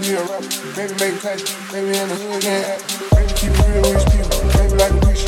be. Baby make cash, baby in the hood can't act. Baby keep it real with his people. Baby like a preacher,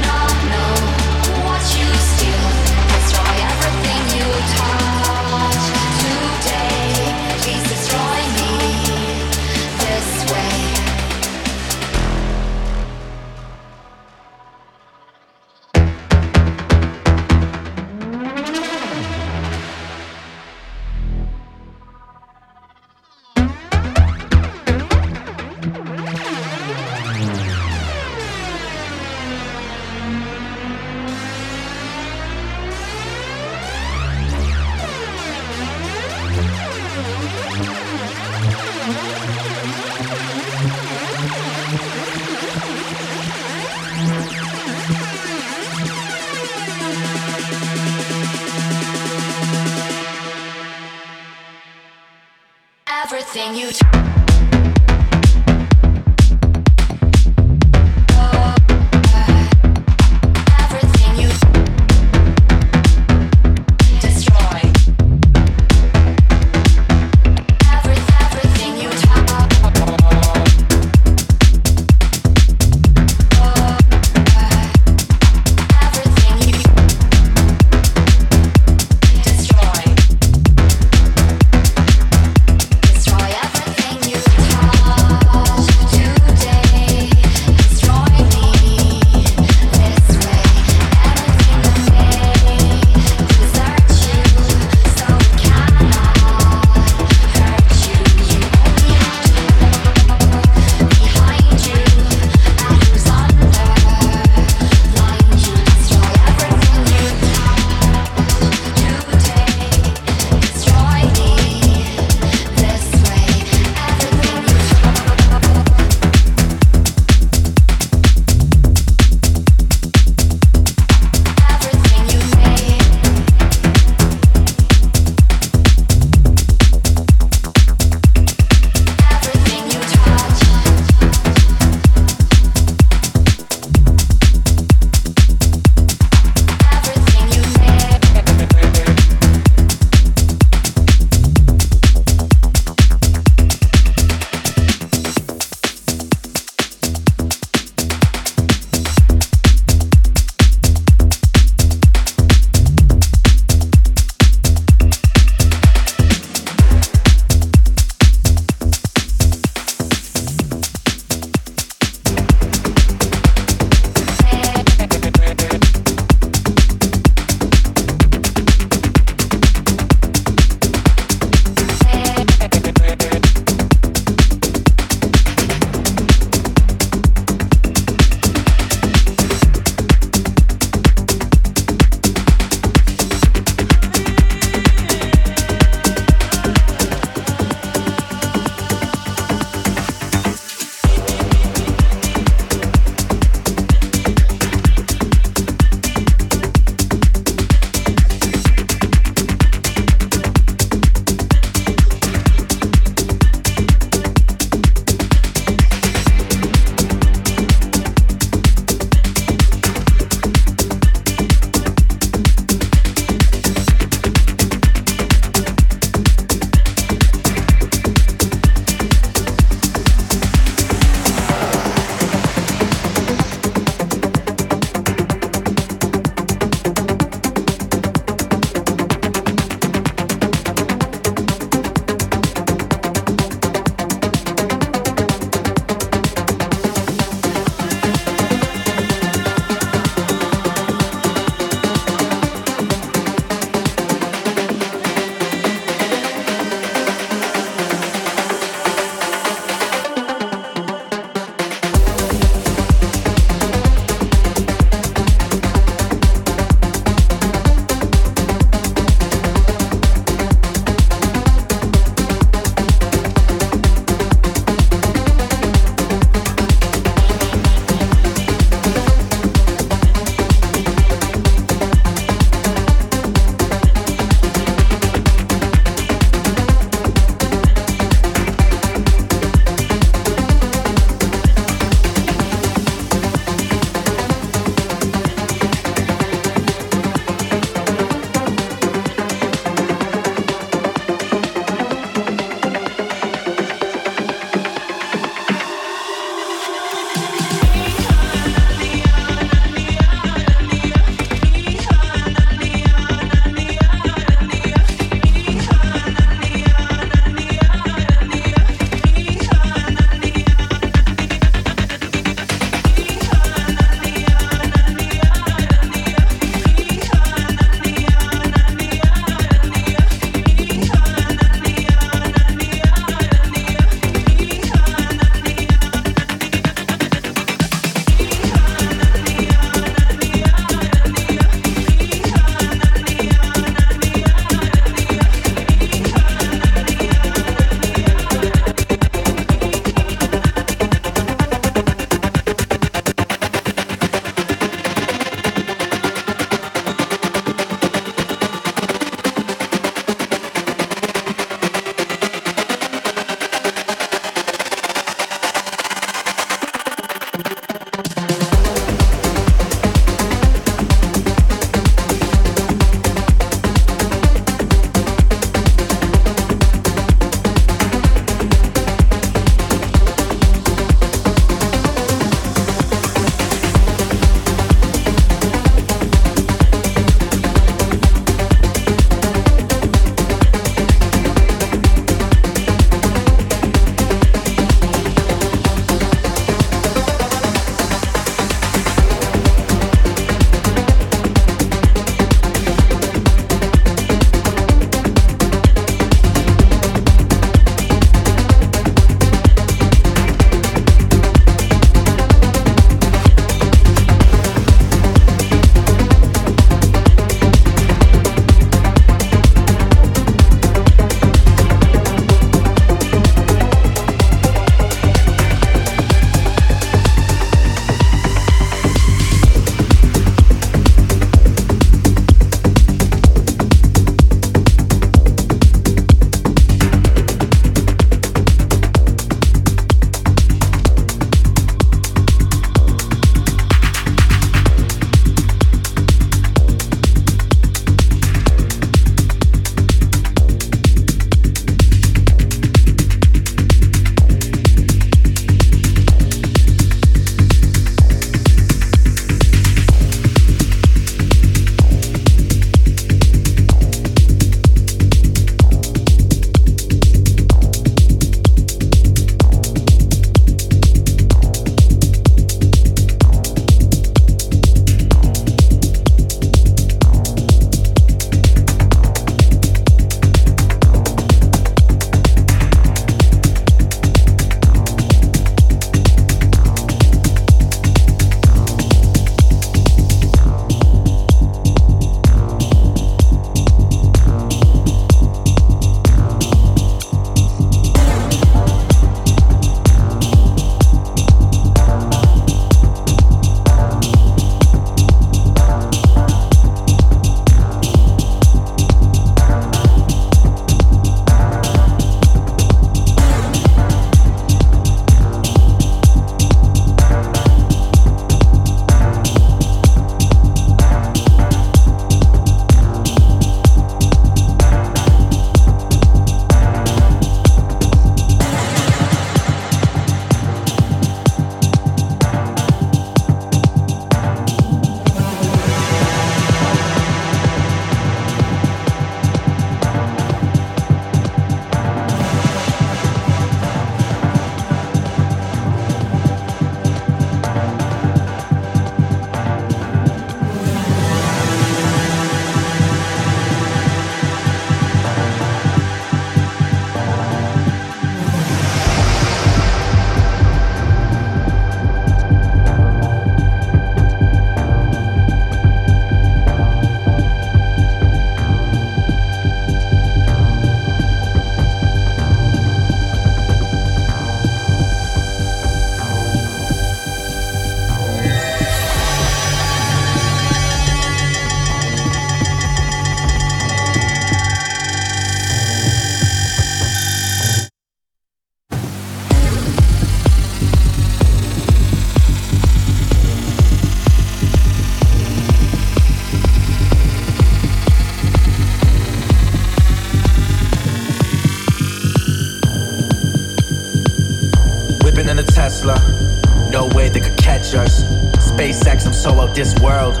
this world.